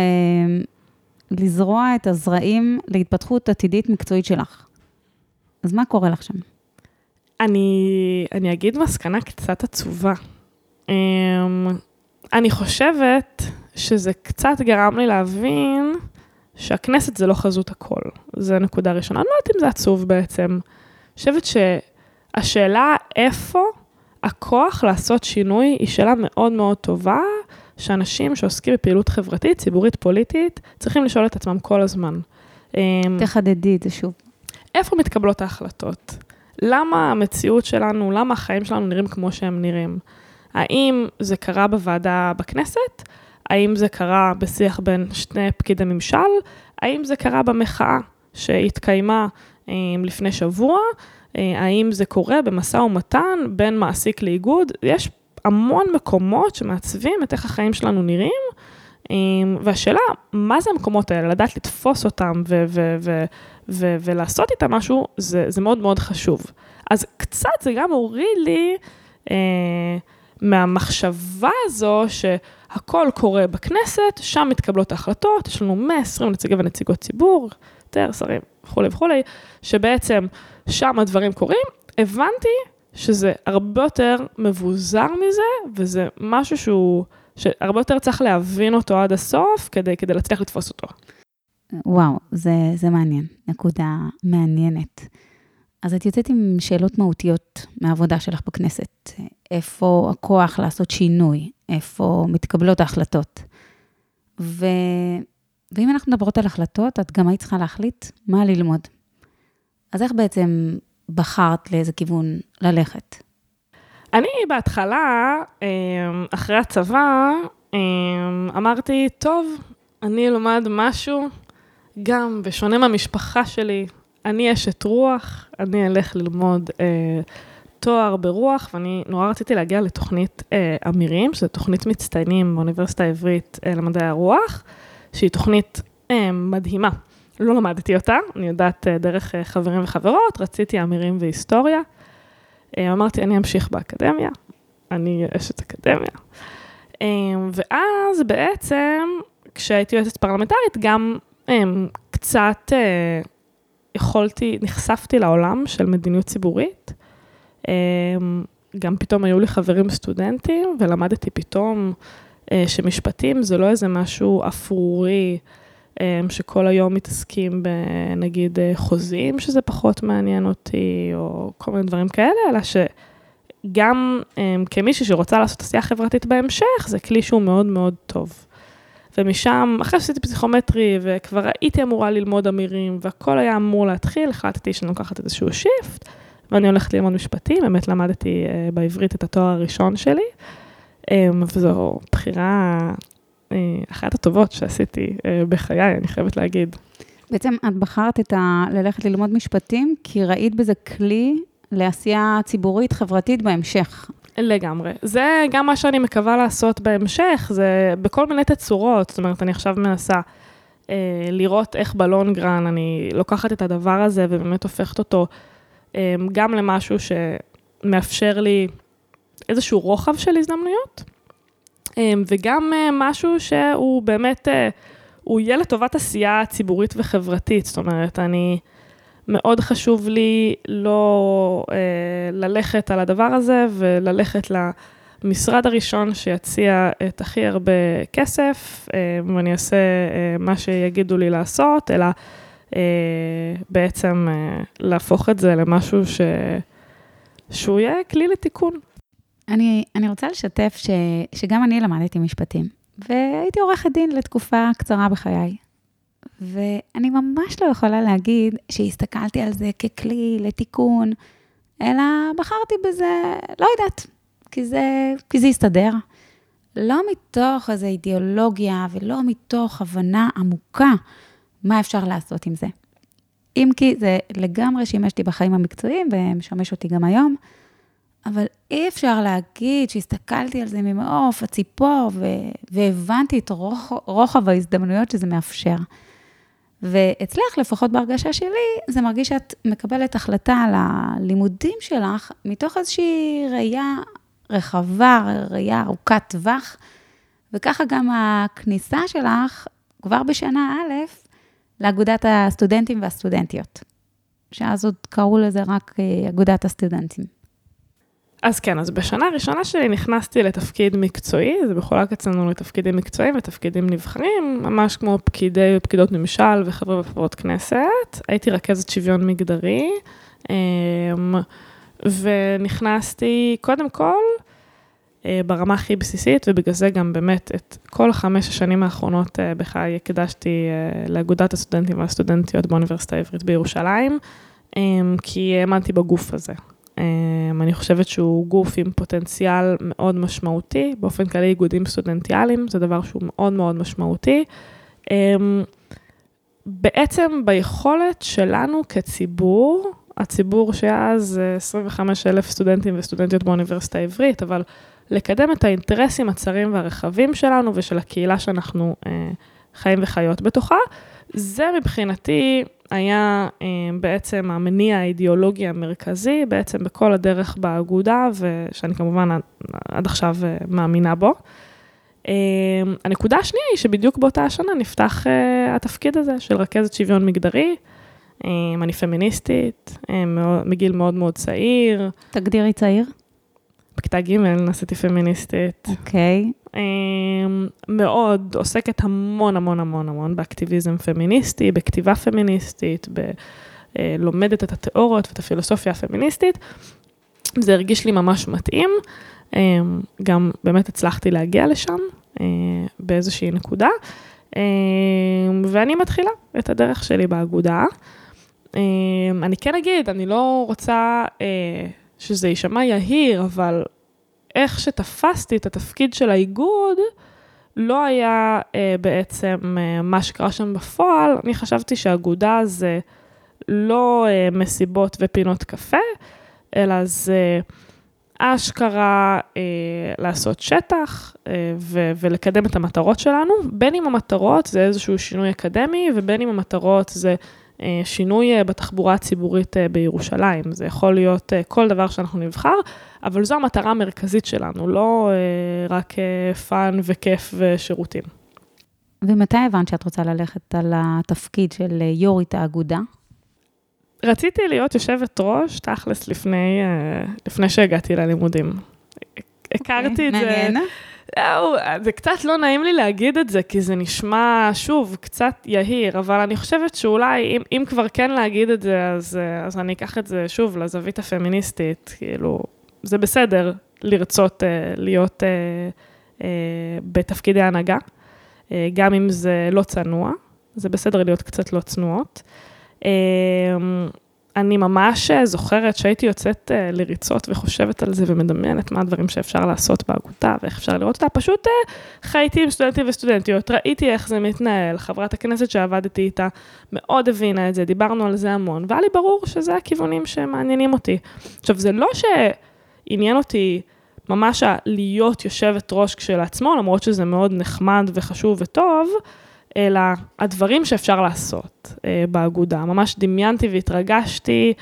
לזרוע את הזרעים להתפתחות עתידית מקצועית שלך. אז מה קורה לך שם? אני, אני אגיד מסקנה קצת עצובה. Um, אני חושבת שזה קצת גרם לי להבין שהכנסת זה לא חזות הכל. זו נקודה ראשונה. אני לא יודעת אם זה עצוב בעצם. אני חושבת שהשאלה איפה הכוח לעשות שינוי היא שאלה מאוד מאוד טובה, שאנשים שעוסקים בפעילות חברתית, ציבורית, פוליטית, צריכים לשאול את עצמם כל הזמן. אמ, תחדדי את זה שוב. איפה מתקבלות ההחלטות? למה המציאות שלנו, למה החיים שלנו נראים כמו שהם נראים? האם זה קרה בוועדה בכנסת? האם זה קרה בשיח בין שני פקידי ממשל? האם זה קרה במחאה שהתקיימה אה, לפני שבוע? אה, האם זה קורה במשא ומתן בין מעסיק לאיגוד? יש המון מקומות שמעצבים את איך החיים שלנו נראים, אמ, והשאלה, מה זה המקומות האלה? לדעת לתפוס אותם ו- ו- ו- ו- ולעשות איתם משהו, זה, זה מאוד מאוד חשוב. אז קצת זה גם הוריד לי אה, מהמחשבה הזו שהכל קורה בכנסת, שם מתקבלות ההחלטות, יש לנו 120 נציגי ונציגות ציבור, יותר שרים וכולי וכולי, שבעצם שם הדברים קורים. הבנתי שזה הרבה יותר מבוזר מזה, וזה משהו שהוא, שהרבה יותר צריך להבין אותו עד הסוף, כדי, כדי להצליח לתפוס אותו. וואו, זה, זה מעניין, נקודה מעניינת. אז את יוצאת עם שאלות מהותיות מהעבודה שלך בכנסת. איפה הכוח לעשות שינוי? איפה מתקבלות ההחלטות? ו... ואם אנחנו מדברות על החלטות, את גם היית צריכה להחליט מה ללמוד. אז איך בעצם בחרת לאיזה כיוון ללכת? אני בהתחלה, אמ, אחרי הצבא, אמ, אמרתי, טוב, אני אלמד משהו, גם בשונה מהמשפחה שלי, אני אשת רוח, אני אלך ללמוד אה, תואר ברוח, ואני נורא רציתי להגיע לתוכנית אה, אמירים, שזו תוכנית מצטיינים באוניברסיטה העברית אה, למדעי הרוח, שהיא תוכנית אה, מדהימה. לא למדתי אותה, אני יודעת אה, דרך אה, חברים וחברות, רציתי אמירים והיסטוריה. אה, אמרתי, אני אמשיך באקדמיה, אני אשת אקדמיה. ואז בעצם, כשהייתי יועצת פרלמנטרית, גם קצת יכולתי, נחשפתי לעולם של מדיניות ציבורית. גם פתאום היו לי חברים סטודנטים, ולמדתי פתאום שמשפטים זה לא איזה משהו אפרורי. אמ, שכל היום מתעסקים בנגיד אה, חוזים, שזה פחות מעניין אותי, או כל מיני דברים כאלה, אלא שגם אמ, כמישהי שרוצה לעשות עשייה חברתית בהמשך, זה כלי שהוא מאוד מאוד טוב. ומשם, אחרי שעשיתי פסיכומטרי וכבר הייתי אמורה ללמוד אמירים והכל היה אמור להתחיל, החלטתי שאני לוקחת איזשהו שיפט ואני הולכת ללמוד משפטים, באמת למדתי אה, בעברית את התואר הראשון שלי, אמ, וזו בחירה אה, אחת הטובות שעשיתי אה, בחיי, אני חייבת להגיד. בעצם את בחרת את ה... ללכת ללמוד משפטים, כי ראית בזה כלי לעשייה ציבורית, חברתית בהמשך. לגמרי. זה גם מה שאני מקווה לעשות בהמשך, זה בכל מיני תצורות. זאת אומרת, אני עכשיו מנסה לראות איך בלונגרן אני לוקחת את הדבר הזה ובאמת הופכת אותו גם למשהו שמאפשר לי איזשהו רוחב של הזדמנויות, וגם משהו שהוא באמת, הוא יהיה לטובת עשייה ציבורית וחברתית, זאת אומרת, אני... מאוד חשוב לי לא אה, ללכת על הדבר הזה וללכת למשרד הראשון שיציע את הכי הרבה כסף, אה, ואני אעשה אה, מה שיגידו לי לעשות, אלא אה, בעצם אה, להפוך את זה למשהו ש... שהוא יהיה כלי לתיקון. אני, אני רוצה לשתף ש, שגם אני למדתי משפטים, והייתי עורכת דין לתקופה קצרה בחיי. ואני ממש לא יכולה להגיד שהסתכלתי על זה ככלי לתיקון, אלא בחרתי בזה, לא יודעת, כי זה, כי זה הסתדר. לא מתוך איזו אידיאולוגיה ולא מתוך הבנה עמוקה מה אפשר לעשות עם זה. אם כי זה לגמרי שימש אותי בחיים המקצועיים ומשמש אותי גם היום, אבל אי אפשר להגיד שהסתכלתי על זה ממעוף הציפור והבנתי את רוח, רוחב ההזדמנויות שזה מאפשר. ואצלך, לפחות בהרגשה שלי, זה מרגיש שאת מקבלת החלטה על הלימודים שלך מתוך איזושהי ראייה רחבה, ראייה ארוכת טווח, וככה גם הכניסה שלך, כבר בשנה א', לאגודת הסטודנטים והסטודנטיות. שאז עוד קראו לזה רק אה, אגודת הסטודנטים. אז כן, אז בשנה הראשונה שלי נכנסתי לתפקיד מקצועי, זה מחולק אצלנו לתפקידים מקצועיים ותפקידים נבחרים, ממש כמו פקידי ופקידות ממשל וחברי וחברות כנסת. הייתי רכזת שוויון מגדרי, אמ, ונכנסתי קודם כל אה, ברמה הכי בסיסית, ובגלל זה גם באמת את כל חמש השנים האחרונות אה, בחיי הקדשתי אה, לאגודת הסטודנטים והסטודנטיות באוניברסיטה העברית בירושלים, אמ, כי האמנתי בגוף הזה. אמ, אני חושבת שהוא גוף עם פוטנציאל מאוד משמעותי, באופן כללי איגודים סטודנטיאליים, זה דבר שהוא מאוד מאוד משמעותי. אמ, בעצם ביכולת שלנו כציבור, הציבור שאז 25 אלף סטודנטים וסטודנטיות באוניברסיטה העברית, אבל לקדם את האינטרסים הצרים והרחבים שלנו ושל הקהילה שאנחנו אה, חיים וחיות בתוכה, זה מבחינתי היה אה, בעצם המניע האידיאולוגי המרכזי, בעצם בכל הדרך באגודה, ושאני כמובן עד עכשיו אה, מאמינה בו. אה, הנקודה השנייה היא שבדיוק באותה השנה נפתח התפקיד הזה של רכזת שוויון מגדרי. אני פמיניסטית, מגיל מאוד מאוד צעיר. תגדירי צעיר. בכיתה ג' נעשיתי פמיניסטית. אוקיי. Okay. אמ, מאוד, עוסקת המון המון המון המון באקטיביזם פמיניסטי, בכתיבה פמיניסטית, אה, לומדת את התיאוריות ואת הפילוסופיה הפמיניסטית. זה הרגיש לי ממש מתאים. אמ, גם באמת הצלחתי להגיע לשם אה, באיזושהי נקודה. אמ, ואני מתחילה את הדרך שלי באגודה. אני כן אגיד, אני לא רוצה אה, שזה יישמע יהיר, אבל איך שתפסתי את התפקיד של האיגוד, לא היה אה, בעצם אה, מה שקרה שם בפועל. אני חשבתי שאגודה זה לא אה, מסיבות ופינות קפה, אלא זה אשכרה אה, לעשות שטח אה, ו- ולקדם את המטרות שלנו, בין אם המטרות זה איזשהו שינוי אקדמי, ובין אם המטרות זה אה, שינוי אה, בתחבורה הציבורית אה, בירושלים. זה יכול להיות כל דבר שאנחנו נבחר, אבל זו המטרה המרכזית שלנו, לא רק fun וכיף ושירותים. ומתי הבנת שאת רוצה ללכת על התפקיד של יו"רית האגודה? רציתי להיות יושבת ראש, תכלס, לפני, לפני שהגעתי ללימודים. Okay, הכרתי את מעניין. זה. זהו, זה קצת לא נעים לי להגיד את זה, כי זה נשמע, שוב, קצת יהיר, אבל אני חושבת שאולי, אם, אם כבר כן להגיד את זה, אז, אז אני אקח את זה שוב לזווית הפמיניסטית, כאילו, זה בסדר לרצות uh, להיות uh, uh, בתפקידי הנהגה, uh, גם אם זה לא צנוע, זה בסדר להיות קצת לא צנועות. Uh, אני ממש זוכרת שהייתי יוצאת אה, לריצות וחושבת על זה ומדמיינת מה הדברים שאפשר לעשות באגודה ואיך אפשר לראות אותה. פשוט אה, חייתי עם סטודנטים וסטודנטיות, ראיתי איך זה מתנהל, חברת הכנסת שעבדתי איתה מאוד הבינה את זה, דיברנו על זה המון, והיה לי ברור שזה הכיוונים שמעניינים אותי. עכשיו, זה לא שעניין אותי ממש להיות יושבת ראש כשלעצמו, למרות שזה מאוד נחמד וחשוב וטוב, אלא הדברים שאפשר לעשות אה, באגודה. ממש דמיינתי והתרגשתי.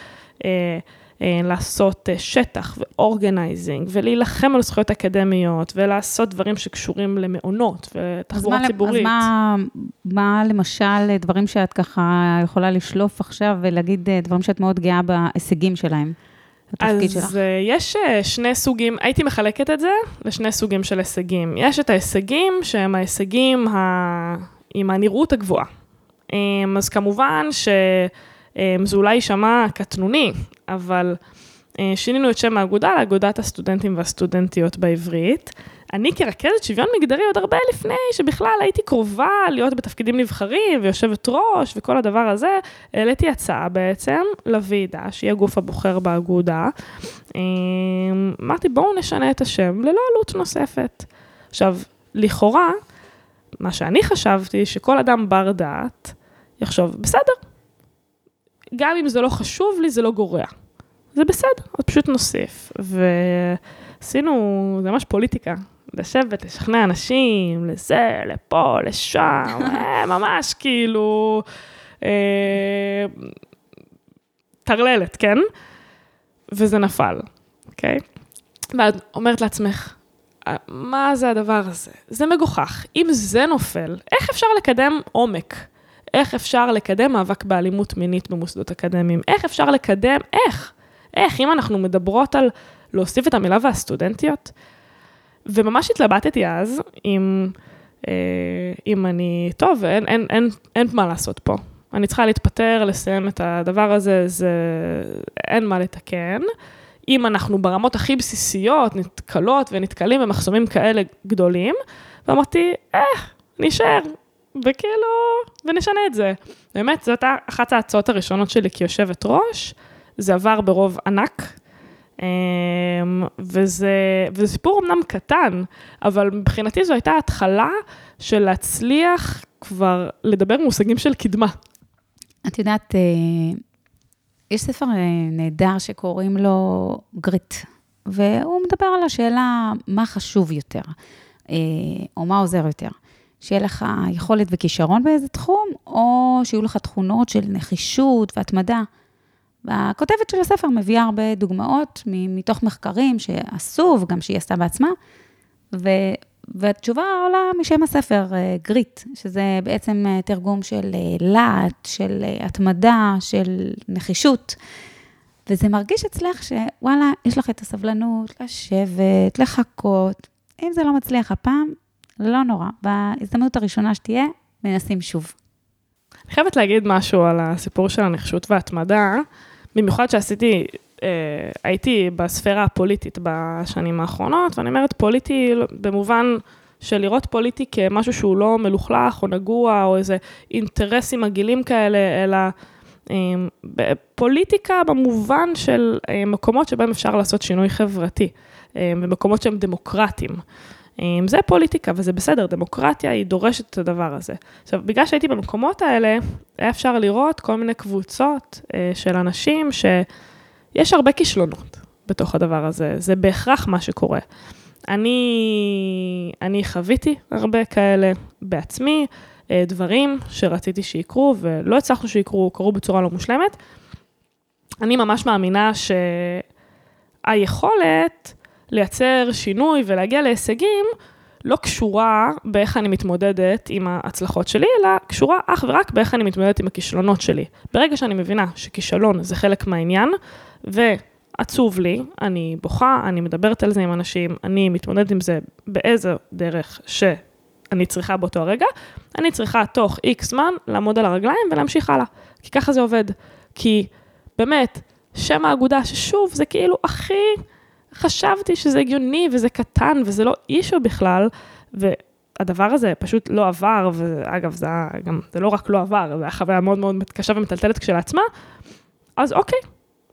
אה, אה, לעשות אה, שטח ו organizing, ולהילחם על זכויות אקדמיות, ולעשות דברים שקשורים למעונות ותחבורה אז ציבורית. אז מה, מה למשל דברים שאת ככה יכולה לשלוף עכשיו ולהגיד אה, דברים שאת מאוד גאה בהישגים שלהם? אז שלך. יש שני סוגים, הייתי מחלקת את זה לשני סוגים של הישגים. יש את ההישגים שהם ההישגים ה... עם הנראות הגבוהה. אז כמובן ש... אמ, זה אולי יישמע קטנוני, אבל אה, שינינו את שם האגודה לאגודת הסטודנטים והסטודנטיות בעברית. אני כרכזת שוויון מגדרי עוד הרבה לפני שבכלל הייתי קרובה להיות בתפקידים נבחרים ויושבת ראש וכל הדבר הזה, העליתי הצעה בעצם לוועידה, שהיא הגוף הבוחר באגודה. אמ, אמרתי, בואו נשנה את השם ללא עלות נוספת. עכשיו, לכאורה, מה שאני חשבתי, שכל אדם בר דעת יחשוב, בסדר, גם אם זה לא חשוב לי, זה לא גורע. זה בסדר, עוד פשוט נוסיף. ועשינו, זה ממש פוליטיקה, לשבת, לשכנע אנשים, לזה, לפה, לשם, (laughs) אה, ממש כאילו... אה, טרללת, כן? וזה נפל, אוקיי? ואת אומרת לעצמך, אה, מה זה הדבר הזה? זה מגוחך. אם זה נופל, איך אפשר לקדם עומק? איך אפשר לקדם מאבק באלימות מינית במוסדות אקדמיים? איך אפשר לקדם, איך? איך, אם אנחנו מדברות על להוסיף את המילה והסטודנטיות? וממש התלבטתי אז אם, אה, אם אני, טוב, אין, אין, אין, אין מה לעשות פה. אני צריכה להתפטר, לסיים את הדבר הזה, זה, אין מה לתקן. אם אנחנו ברמות הכי בסיסיות נתקלות ונתקלים במחסומים כאלה גדולים, ואמרתי, אה, נשאר, וכאילו, ונשנה את זה. באמת, זאת אחת ההצעות הראשונות שלי כיושבת ראש, זה עבר ברוב ענק, וזה, וזה סיפור אמנם קטן, אבל מבחינתי זו הייתה התחלה של להצליח כבר לדבר מושגים של קדמה. את יודעת, אה, יש ספר אה, נהדר שקוראים לו גריט, והוא מדבר על השאלה מה חשוב יותר, אה, או מה עוזר יותר. שיהיה לך יכולת וכישרון באיזה תחום, או שיהיו לך תכונות של נחישות והתמדה. והכותבת של הספר מביאה הרבה דוגמאות מתוך מחקרים שעשו, וגם שהיא עשתה בעצמה, ו, והתשובה עולה משם הספר, גריט, אה, שזה בעצם אה, תרגום של אה, להט, של התמדה, של נחישות. וזה מרגיש אצלך שוואלה, יש לך את הסבלנות לשבת, לחכות. אם זה לא מצליח הפעם, לא נורא. בהזדמנות הראשונה שתהיה, מנסים שוב. אני חייבת להגיד משהו על הסיפור של הנחישות וההתמדה, במיוחד שעשיתי, אה, הייתי בספירה הפוליטית בשנים האחרונות, ואני אומרת פוליטי במובן של לראות פוליטי כמשהו שהוא לא מלוכלך או נגוע, או איזה אינטרסים מגעילים כאלה, אלא אה, פוליטיקה במובן של אה, מקומות שבהם אפשר לעשות שינוי חברתי, אה, במקומות שהם דמוקרטיים. זה פוליטיקה וזה בסדר, דמוקרטיה היא דורשת את הדבר הזה. עכשיו, בגלל שהייתי במקומות האלה, היה אפשר לראות כל מיני קבוצות אה, של אנשים שיש הרבה כישלונות בתוך הדבר הזה, זה בהכרח מה שקורה. אני, אני חוויתי הרבה כאלה בעצמי, אה, דברים שרציתי שיקרו ולא הצלחנו שיקרו, קרו בצורה לא מושלמת. אני ממש מאמינה שהיכולת לייצר שינוי ולהגיע להישגים, לא קשורה באיך אני מתמודדת עם ההצלחות שלי, אלא קשורה אך ורק באיך אני מתמודדת עם הכישלונות שלי. ברגע שאני מבינה שכישלון זה חלק מהעניין, ועצוב לי, אני בוכה, אני מדברת על זה עם אנשים, אני מתמודדת עם זה באיזה דרך שאני צריכה באותו הרגע, אני צריכה תוך איקס זמן לעמוד על הרגליים ולהמשיך הלאה. כי ככה זה עובד. כי באמת, שם האגודה, ששוב, זה כאילו הכי... חשבתי שזה הגיוני וזה קטן וזה לא אישו בכלל, והדבר הזה פשוט לא עבר, ואגב, זה, גם, זה לא רק לא עבר, זו הייתה חוויה מאוד מאוד קשה ומטלטלת כשלעצמה, אז אוקיי,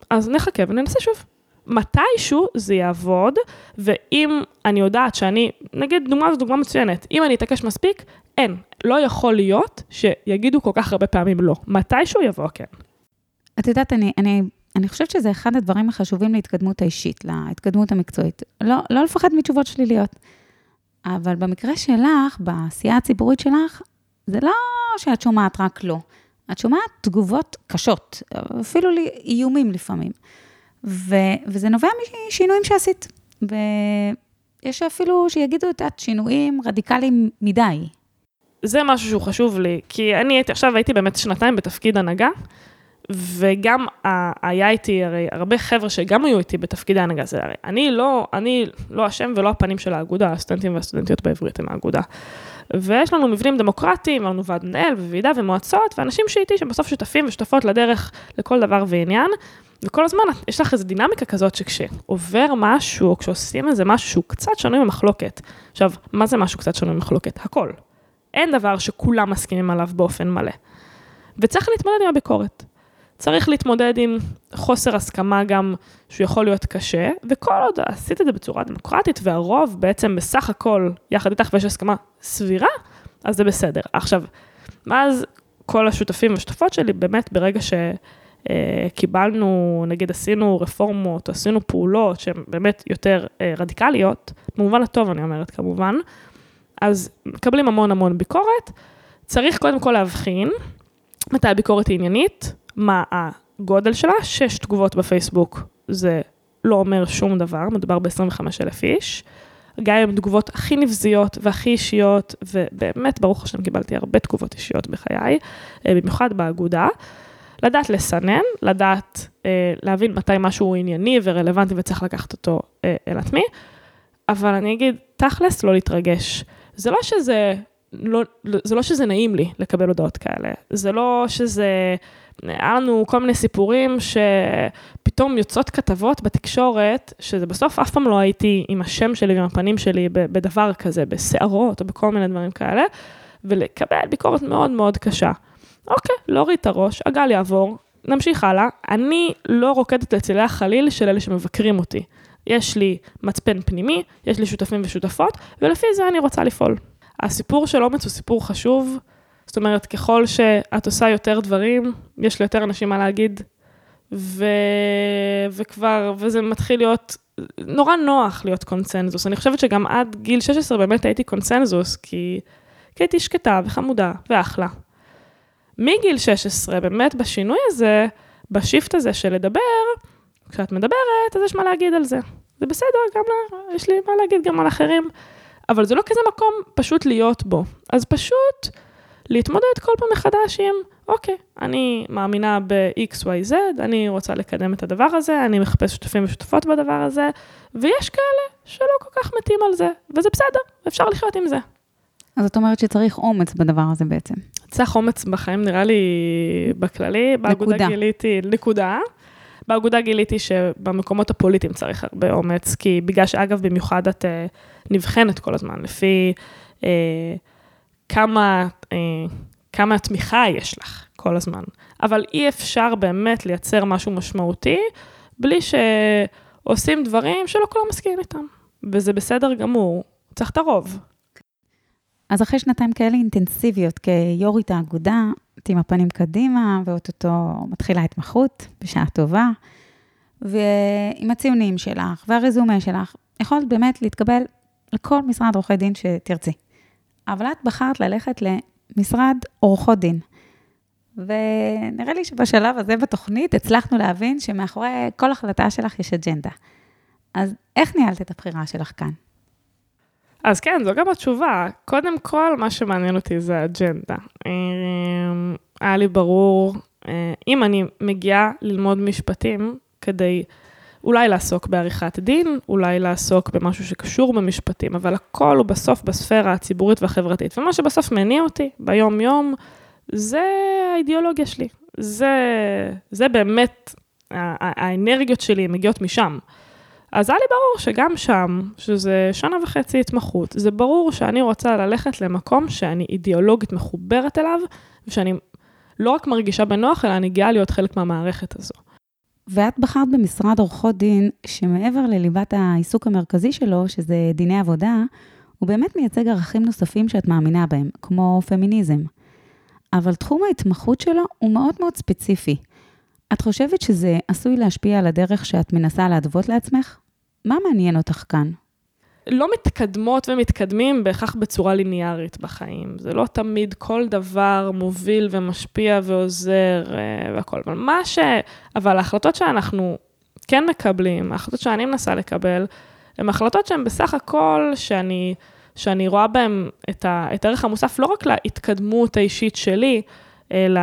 אז נחכה וננסה שוב. מתישהו זה יעבוד, ואם אני יודעת שאני, נגיד דוגמה זו דוגמה מצוינת, אם אני אתעקש מספיק, אין, לא יכול להיות שיגידו כל כך הרבה פעמים לא. מתישהו יבוא כן. את יודעת, אני, אני אני חושבת שזה אחד הדברים החשובים להתקדמות האישית, להתקדמות המקצועית. לא, לא לפחד מתשובות שליליות. אבל במקרה שלך, בעשייה הציבורית שלך, זה לא שאת שומעת רק לא. את שומעת תגובות קשות, אפילו איומים לפעמים. ו, וזה נובע משינויים שעשית. ויש אפילו שיגידו את שינויים רדיקליים מדי. זה משהו שהוא חשוב לי, כי אני הייתי, עכשיו הייתי באמת שנתיים בתפקיד הנהגה, וגם היה איתי הרי הרבה חבר'ה שגם היו איתי בתפקידי הנהגה, זה הרי אני לא, אני לא אשם ולא הפנים של האגודה, הסטודנטים והסטודנטיות בעברית הם האגודה. ויש לנו מבנים דמוקרטיים, לנו ועד מנהל וועידה ומועצות, ואנשים שאיתי שבסוף שותפים ושותפות לדרך לכל דבר ועניין, וכל הזמן יש לך איזו דינמיקה כזאת שכשעובר משהו, או כשעושים איזה משהו שהוא קצת שנוי במחלוקת, עכשיו, מה זה משהו קצת שנוי במחלוקת? הכל. אין דבר שכולם מסכימים עליו באופן מלא. וצריך להתמודד עם הביקורת. צריך להתמודד עם חוסר הסכמה גם שהוא יכול להיות קשה, וכל עוד עשית את זה בצורה דמוקרטית, והרוב בעצם בסך הכל יחד איתך ויש הסכמה סבירה, אז זה בסדר. עכשיו, ואז כל השותפים והשותפות שלי, באמת ברגע שקיבלנו, נגיד עשינו רפורמות, עשינו פעולות שהן באמת יותר אה, רדיקליות, במובן הטוב אני אומרת כמובן, אז מקבלים המון המון ביקורת. צריך קודם כל להבחין מתי הביקורת היא עניינית, מה הגודל שלה, שש תגובות בפייסבוק זה לא אומר שום דבר, מדובר ב-25 אלף איש. גם עם תגובות הכי נבזיות והכי אישיות, ובאמת, ברוך השם, קיבלתי הרבה תגובות אישיות בחיי, אה, במיוחד באגודה. לדעת לסנן, לדעת אה, להבין מתי משהו הוא ענייני ורלוונטי וצריך לקחת אותו אה, אל עצמי, אבל אני אגיד, תכלס, לא להתרגש. זה לא שזה, לא, זה לא שזה נעים לי לקבל הודעות כאלה, זה לא שזה, היה לנו כל מיני סיפורים שפתאום יוצאות כתבות בתקשורת, שזה בסוף אף פעם לא הייתי עם השם שלי ועם הפנים שלי בדבר כזה, בסערות או בכל מיני דברים כאלה, ולקבל ביקורת מאוד מאוד קשה. אוקיי, להוריד את הראש, הגל יעבור, נמשיך הלאה. אני לא רוקדת לצילי החליל של אלה שמבקרים אותי. יש לי מצפן פנימי, יש לי שותפים ושותפות, ולפי זה אני רוצה לפעול. הסיפור של אומץ הוא סיפור חשוב, זאת אומרת, ככל שאת עושה יותר דברים, יש ליותר אנשים מה להגיד, ו... וכבר, וזה מתחיל להיות נורא נוח להיות קונצנזוס. אני חושבת שגם עד גיל 16 באמת הייתי קונצנזוס, כי, כי הייתי שקטה וחמודה ואחלה. מגיל 16, באמת בשינוי הזה, בשיפט הזה של לדבר, כשאת מדברת, אז יש מה להגיד על זה. זה בסדר, גם לה, יש לי מה להגיד גם על אחרים, אבל זה לא כזה מקום פשוט להיות בו. אז פשוט להתמודד כל פעם מחדש עם, אוקיי, אני מאמינה ב-XYZ, אני רוצה לקדם את הדבר הזה, אני מחפש שותפים ושותפות בדבר הזה, ויש כאלה שלא כל כך מתים על זה, וזה בסדר, אפשר לחיות עם זה. אז את אומרת שצריך אומץ בדבר הזה בעצם. צריך אומץ בחיים, נראה לי, בכללי. באגודה גיליתי, נקודה. באגודה גיליתי שבמקומות הפוליטיים צריך הרבה אומץ, כי בגלל שאגב, במיוחד את uh, נבחנת כל הזמן, לפי uh, כמה, uh, כמה תמיכה יש לך כל הזמן. אבל אי אפשר באמת לייצר משהו משמעותי, בלי שעושים דברים שלא כולם מסכימים איתם. וזה בסדר גמור, צריך את הרוב. אז אחרי שנתיים כאלה אינטנסיביות כיו"רית האגודה, את עם הפנים קדימה, ואו-טו-טו מתחילה התמחות, בשעה טובה, ועם הציונים שלך והרזומה שלך, יכולת באמת להתקבל לכל משרד עורכי דין שתרצי. אבל את בחרת ללכת למשרד עורכות דין. ונראה לי שבשלב הזה בתוכנית הצלחנו להבין שמאחורי כל החלטה שלך יש אג'נדה. אז איך ניהלת את הבחירה שלך כאן? אז כן, זו גם התשובה. קודם כל, מה שמעניין אותי זה האג'נדה. אמ, היה לי ברור, אה, אם אני מגיעה ללמוד משפטים כדי אולי לעסוק בעריכת דין, אולי לעסוק במשהו שקשור במשפטים, אבל הכל הוא בסוף בספירה הציבורית והחברתית. ומה שבסוף מניע אותי ביום-יום, זה האידיאולוגיה שלי. זה, זה באמת, האנרגיות שלי מגיעות משם. אז היה לי ברור שגם שם, שזה שנה וחצי התמחות, זה ברור שאני רוצה ללכת למקום שאני אידיאולוגית מחוברת אליו, ושאני לא רק מרגישה בנוח, אלא אני גאה להיות חלק מהמערכת הזו. ואת בחרת במשרד עורכות דין, שמעבר לליבת העיסוק המרכזי שלו, שזה דיני עבודה, הוא באמת מייצג ערכים נוספים שאת מאמינה בהם, כמו פמיניזם. אבל תחום ההתמחות שלו הוא מאוד מאוד ספציפי. את חושבת שזה עשוי להשפיע על הדרך שאת מנסה להתוות לעצמך? מה מעניין אותך כאן? לא מתקדמות ומתקדמים בהכרח בצורה ליניארית בחיים. זה לא תמיד כל דבר מוביל ומשפיע ועוזר אה, והכול. אבל מה ש... אבל ההחלטות שאנחנו כן מקבלים, ההחלטות שאני מנסה לקבל, הן החלטות שהן בסך הכל שאני, שאני רואה בהן את, ה, את הערך המוסף, לא רק להתקדמות האישית שלי, אלא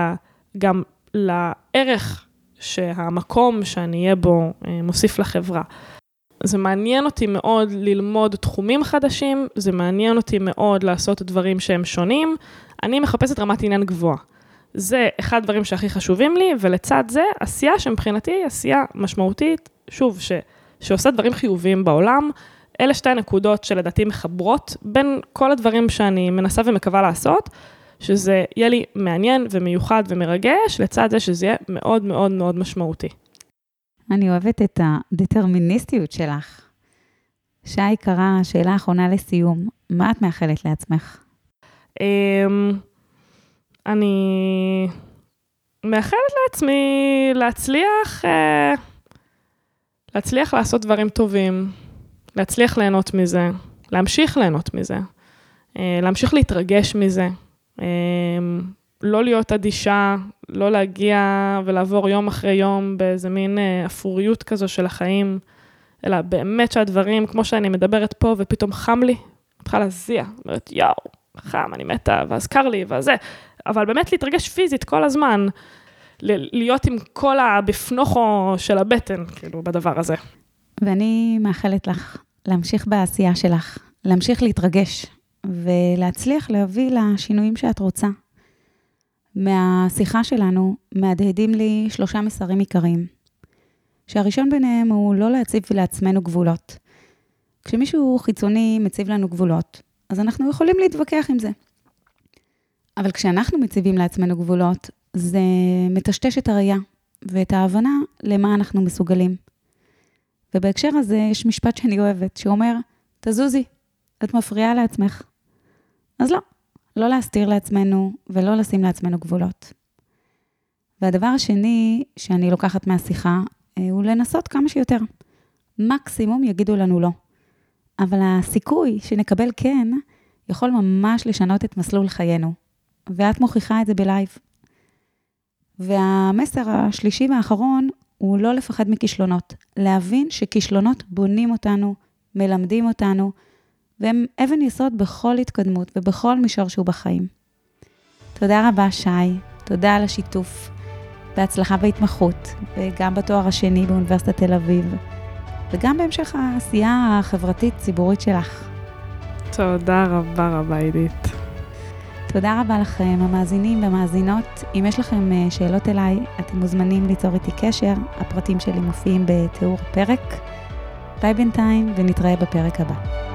גם לערך שהמקום שאני אהיה בו אה, מוסיף לחברה. זה מעניין אותי מאוד ללמוד תחומים חדשים, זה מעניין אותי מאוד לעשות דברים שהם שונים. אני מחפשת רמת עניין גבוהה. זה אחד הדברים שהכי חשובים לי, ולצד זה, עשייה שמבחינתי היא עשייה משמעותית, שוב, ש, שעושה דברים חיוביים בעולם. אלה שתי הנקודות שלדעתי מחברות בין כל הדברים שאני מנסה ומקווה לעשות, שזה יהיה לי מעניין ומיוחד ומרגש, לצד זה שזה יהיה מאוד מאוד מאוד משמעותי. אני אוהבת את הדטרמיניסטיות שלך. שי יקרה, שאלה אחרונה לסיום, מה את מאחלת לעצמך? אמ, אני מאחלת לעצמי להצליח, אה, להצליח לעשות דברים טובים, להצליח ליהנות מזה, להמשיך ליהנות מזה, אה, להמשיך להתרגש מזה, אמ, לא להיות אדישה, לא להגיע ולעבור יום אחרי יום באיזה מין אה, אפוריות כזו של החיים, אלא באמת שהדברים, כמו שאני מדברת פה, ופתאום חם לי, מתחילה להזיע, אומרת, יואו, חם, אני מתה, ואז קר לי, וזה, אבל באמת להתרגש פיזית כל הזמן, להיות עם כל הבפנוכו של הבטן, כאילו, בדבר הזה. ואני מאחלת לך להמשיך בעשייה שלך, להמשיך להתרגש, ולהצליח להביא לשינויים שאת רוצה. מהשיחה שלנו מהדהדים לי שלושה מסרים עיקריים. שהראשון ביניהם הוא לא להציב לעצמנו גבולות. כשמישהו חיצוני מציב לנו גבולות, אז אנחנו יכולים להתווכח עם זה. אבל כשאנחנו מציבים לעצמנו גבולות, זה מטשטש את הראייה ואת ההבנה למה אנחנו מסוגלים. ובהקשר הזה יש משפט שאני אוהבת, שאומר, תזוזי, את מפריעה לעצמך. אז לא, לא להסתיר לעצמנו ולא לשים לעצמנו גבולות. והדבר השני שאני לוקחת מהשיחה, אה, הוא לנסות כמה שיותר. מקסימום יגידו לנו לא. אבל הסיכוי שנקבל כן, יכול ממש לשנות את מסלול חיינו. ואת מוכיחה את זה בלייב. והמסר השלישי והאחרון הוא לא לפחד מכישלונות. להבין שכישלונות בונים אותנו, מלמדים אותנו, והם אבן יסוד בכל התקדמות ובכל מישור שהוא בחיים. תודה רבה, שי. תודה על השיתוף. בהצלחה בהתמחות, וגם בתואר השני באוניברסיטת תל אביב, וגם בהמשך העשייה החברתית-ציבורית שלך. תודה רבה רבה, עידית. תודה רבה לכם, המאזינים והמאזינות. אם יש לכם אה, שאלות אליי, אתם מוזמנים ליצור איתי קשר. הפרטים שלי מופיעים בתיאור הפרק. ביי בינתיים, ונתראה בפרק הבא.